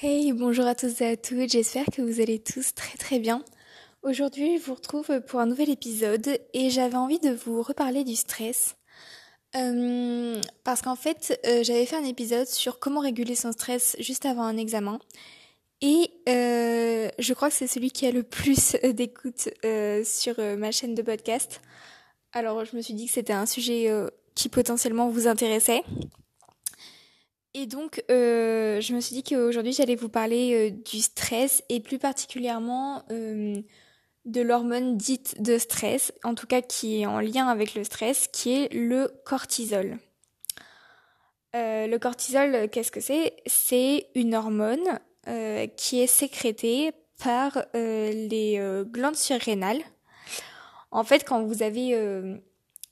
Hey, bonjour à tous et à toutes, j'espère que vous allez tous très très bien. Aujourd'hui, je vous retrouve pour un nouvel épisode et j'avais envie de vous reparler du stress. Euh, parce qu'en fait, euh, j'avais fait un épisode sur comment réguler son stress juste avant un examen. Et euh, je crois que c'est celui qui a le plus d'écoute sur ma chaîne de podcast. Alors je me suis dit que c'était un sujet qui potentiellement vous intéressait. Et donc, euh, je me suis dit qu'aujourd'hui, j'allais vous parler euh, du stress et plus particulièrement euh, de l'hormone dite de stress, en tout cas qui est en lien avec le stress, qui est le cortisol. le cortisol, qu'est-ce que c'est? C'est une hormone qui est sécrétée par les glandes surrénales. En fait, quand vous avez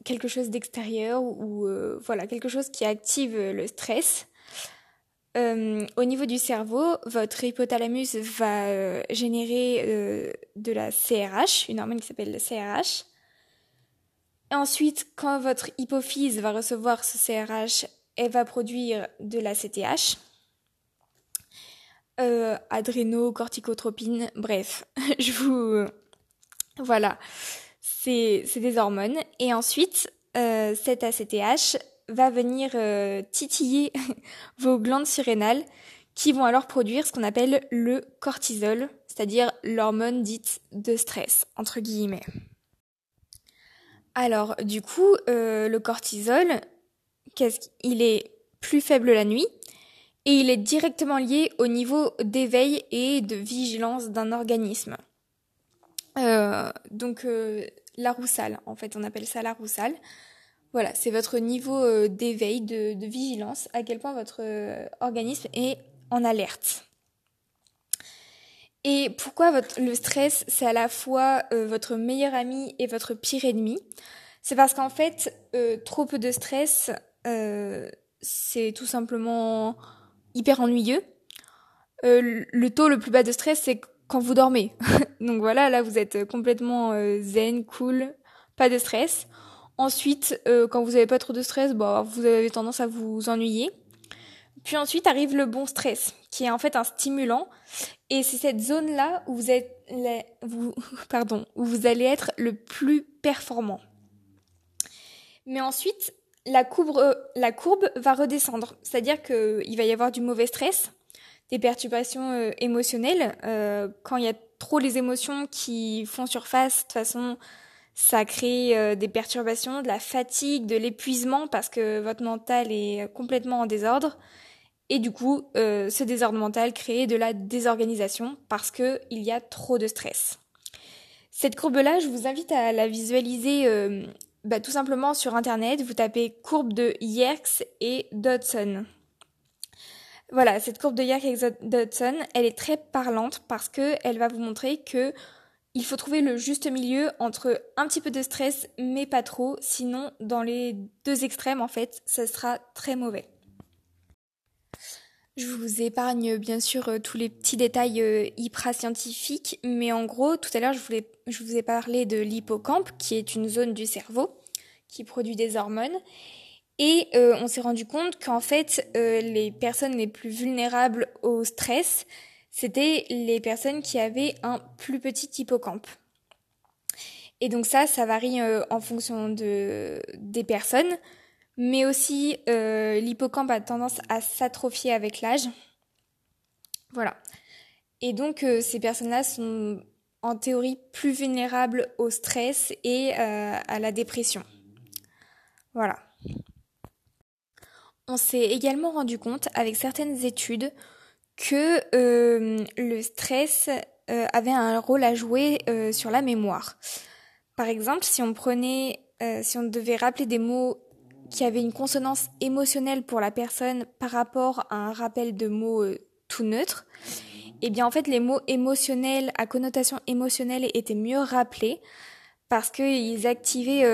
quelque chose d'extérieur ou voilà quelque chose qui active le stress, euh, au niveau du cerveau, votre hypothalamus va euh, générer euh, de la CRH, une hormone qui s'appelle la CRH. ensuite, quand votre hypophyse va recevoir ce CRH, elle va produire de la CTH, adrénocorticotropine, bref, je vous... voilà, c'est des hormones. Et ensuite, cette ACTH va venir euh, titiller vos glandes surrénales qui vont alors produire ce qu'on appelle le cortisol, c'est-à-dire l'hormone dite de stress, entre guillemets. Alors, du coup, euh, le cortisol, il est plus faible la nuit et il est directement lié au niveau d'éveil et de vigilance d'un organisme. Euh, donc, la roussale, en fait, on appelle ça la roussale. Voilà, c'est votre niveau euh, d'éveil, de, vigilance, à quel point votre euh, organisme est en alerte. Et pourquoi le stress, c'est à la fois euh, votre meilleur ami et votre pire ennemi? C'est parce qu'en fait, trop peu de stress, c'est tout simplement hyper ennuyeux. le taux le plus bas de stress, c'est quand vous dormez. Donc voilà, là, vous êtes complètement zen, cool, pas de stress. Ensuite, euh, quand vous n'avez pas trop de stress, bah, vous avez tendance à vous ennuyer. Puis ensuite arrive le bon stress, qui est en fait un stimulant. Et c'est cette zone-là où vous êtes, vous, pardon, où vous allez être le plus performant. Mais ensuite, la courbe, la courbe va redescendre. C'est-à-dire qu'il va y avoir du mauvais stress, des perturbations euh, émotionnelles. Euh, quand il y a trop les émotions qui font surface, de toute façon, ça crée euh, des perturbations, de la fatigue, de l'épuisement parce que votre mental est complètement en désordre. Et du coup, euh, ce désordre mental crée de la désorganisation parce qu'il y a trop de stress. Cette courbe-là, je vous invite à la visualiser euh, bah, tout simplement sur Internet. Vous tapez courbe de Yerkes et Dodson. Voilà, cette courbe de Yerkes et Dodson, elle est très parlante parce qu'elle va vous montrer que il faut trouver le juste milieu entre un petit peu de stress mais pas trop, sinon dans les deux extrêmes en fait, ça sera très mauvais. Je vous épargne bien sûr euh, tous les petits détails euh, hyper scientifiques, mais en gros, tout à l'heure, je, vous ai parlé de l'hippocampe, qui est une zone du cerveau qui produit des hormones. Et euh, on s'est rendu compte qu'en fait, les personnes les plus vulnérables au stress, c'était les personnes qui avaient un plus petit hippocampe. Et donc ça, ça varie euh, en fonction de, des personnes, mais aussi euh, l'hippocampe a tendance à s'atrophier avec l'âge. Voilà. Et donc euh, ces personnes-là sont en théorie plus vulnérables au stress et à la dépression. Voilà. On s'est également rendu compte avec certaines études que euh, le stress euh, avait un rôle à jouer euh, sur la mémoire. Par exemple, si on prenait, si on devait rappeler des mots qui avaient une consonance émotionnelle pour la personne par rapport à un rappel de mots tout neutres, eh bien en fait les mots émotionnels à connotation émotionnelle étaient mieux rappelés parce qu'ils activaient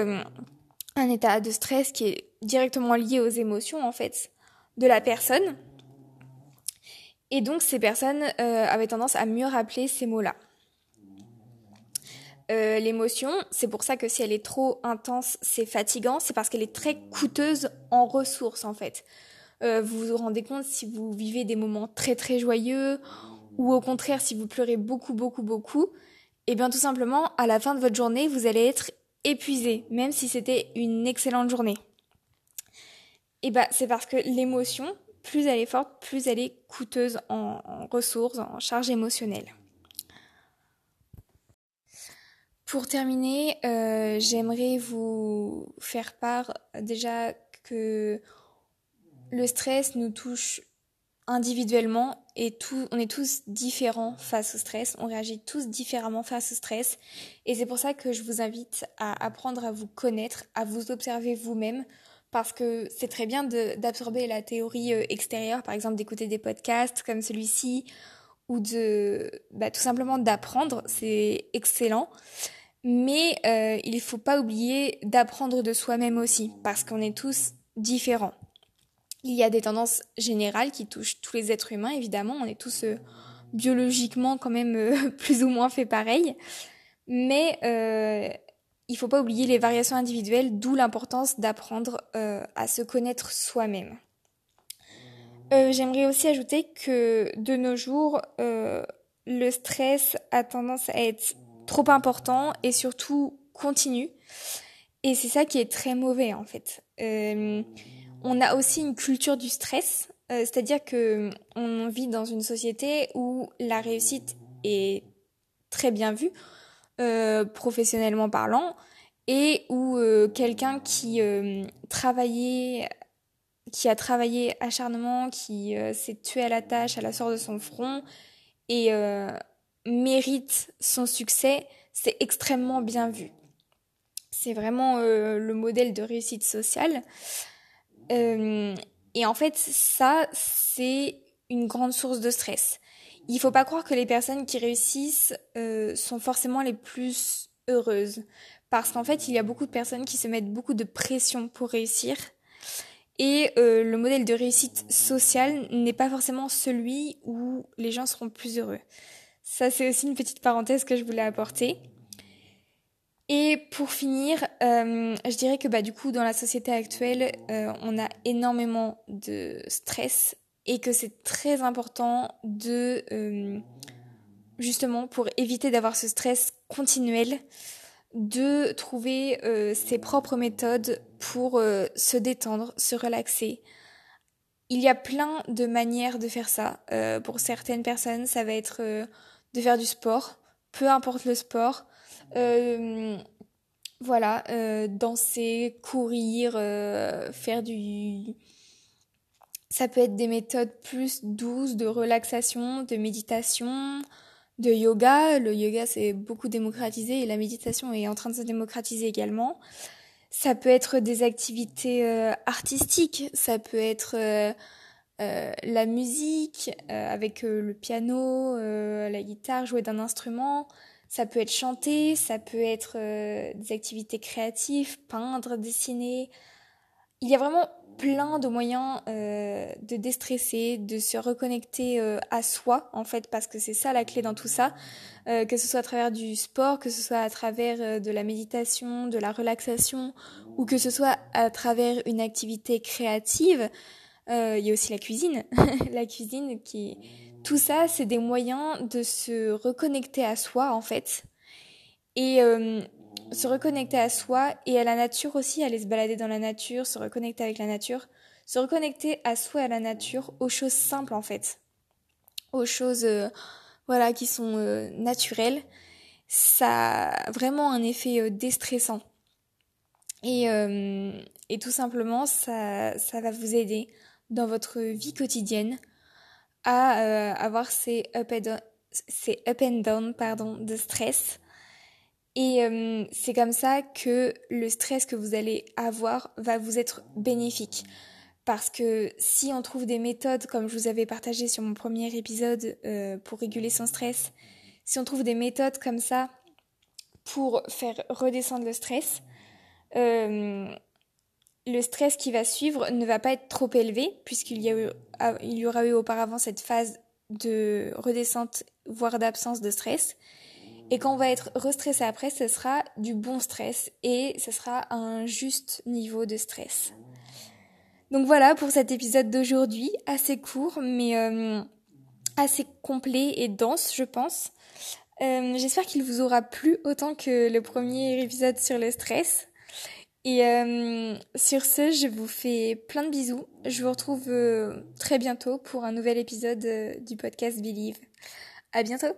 un état de stress qui est directement lié aux émotions en fait de la personne et donc ces personnes euh, avaient tendance à mieux rappeler ces mots-là. Euh, l'émotion, c'est pour ça que si elle est trop intense, c'est fatigant, c'est parce qu'elle est très coûteuse en ressources en fait. vous vous rendez compte si vous vivez des moments très très joyeux ou au contraire si vous pleurez beaucoup beaucoup beaucoup. Et eh bien tout simplement, à la fin de votre journée, vous allez être épuisé, même si c'était une excellente journée. Et eh ben c'est parce que l'émotion, plus elle est forte, plus elle est coûteuse en, ressources, en charge émotionnelle. Pour terminer, euh, j'aimerais vous faire part déjà que le stress nous touche individuellement et on est tous différents face au stress, on réagit tous différemment face au stress et c'est pour ça que je vous invite à apprendre à vous connaître, à vous observer vous-même parce que c'est très bien d'absorber la théorie euh, extérieure, par exemple d'écouter des podcasts comme celui-ci ou de bah, tout simplement d'apprendre, c'est excellent. Mais euh, il ne faut pas oublier d'apprendre de soi-même aussi, parce qu'on est tous différents. Il y a des tendances générales qui touchent tous les êtres humains, évidemment, on est tous euh, biologiquement quand même plus ou moins fait pareil. Mais il faut pas oublier les variations individuelles, d'où l'importance d'apprendre euh, à se connaître soi-même. Euh, j'aimerais aussi ajouter que de nos jours, euh, le stress a tendance à être trop important et surtout continu. Et c'est ça qui est très mauvais en fait. on a aussi une culture du stress, c'est-à-dire que on vit dans une société où la réussite est très bien vue. Euh, professionnellement parlant, et où euh, quelqu'un qui euh, qui a travaillé acharnement, qui s'est tué à la tâche, à la sorte de son front, et mérite son succès, c'est extrêmement bien vu. C'est vraiment le modèle de réussite sociale. et en fait, ça, c'est une grande source de stress il faut pas croire que les personnes qui réussissent euh, sont forcément les plus heureuses. Parce qu'en fait, il y a beaucoup de personnes qui se mettent beaucoup de pression pour réussir. Et euh, le modèle de réussite sociale n'est pas forcément celui où les gens seront plus heureux. Ça, c'est aussi une petite parenthèse que je voulais apporter. Et pour finir, euh, je dirais que bah, du coup, dans la société actuelle, on a énormément de stress et que c'est très important de euh, justement pour éviter d'avoir ce stress continuel de trouver euh, ses propres méthodes pour euh, se détendre, se relaxer. Il y a plein de manières de faire ça. pour certaines personnes, ça va être de faire du sport, peu importe le sport. voilà, danser, courir, faire du ça peut être des méthodes plus douces de relaxation, de méditation, de yoga. Le yoga s'est beaucoup démocratisé et la méditation est en train de se démocratiser également. Ça peut être des activités euh, artistiques, ça peut être euh, euh, la musique avec le piano, la guitare, jouer d'un instrument. Ça peut être chanter, ça peut être des activités créatives, peindre, dessiner. Il y a vraiment plein de moyens euh, de déstresser, de se reconnecter euh, à soi en fait parce que c'est ça la clé dans tout ça, euh, que ce soit à travers du sport, que ce soit à travers de la méditation, de la relaxation ou que ce soit à travers une activité créative. Il y a aussi la cuisine, la cuisine qui tout ça c'est des moyens de se reconnecter à soi en fait. Et se reconnecter à soi et à la nature aussi, aller se balader dans la nature, se reconnecter avec la nature, se reconnecter à soi et à la nature, aux choses simples en fait, aux choses euh, voilà qui sont euh, naturelles, ça a vraiment un effet euh, déstressant. Et, et tout simplement, ça, ça va vous aider dans votre vie quotidienne à avoir ces up, and ces up and down pardon, de stress et euh, c'est comme ça que le stress que vous allez avoir va vous être bénéfique. Parce que si on trouve des méthodes, comme je vous avais partagé sur mon premier épisode euh, pour réguler son stress, si on trouve des méthodes comme ça pour faire redescendre le stress, euh, le stress qui va suivre ne va pas être trop élevé, puisqu'il y, il y aura eu auparavant cette phase de redescente, voire d'absence de stress. Et quand on va être restressé après, ce sera du bon stress et ce sera un juste niveau de stress. Donc voilà pour cet épisode d'aujourd'hui, assez court mais assez complet et dense je pense. J'espère qu'il vous aura plu autant que le premier épisode sur le stress. Et euh, sur ce, je vous fais plein de bisous. Je vous retrouve euh, très bientôt pour un nouvel épisode euh, du podcast Believe. À bientôt!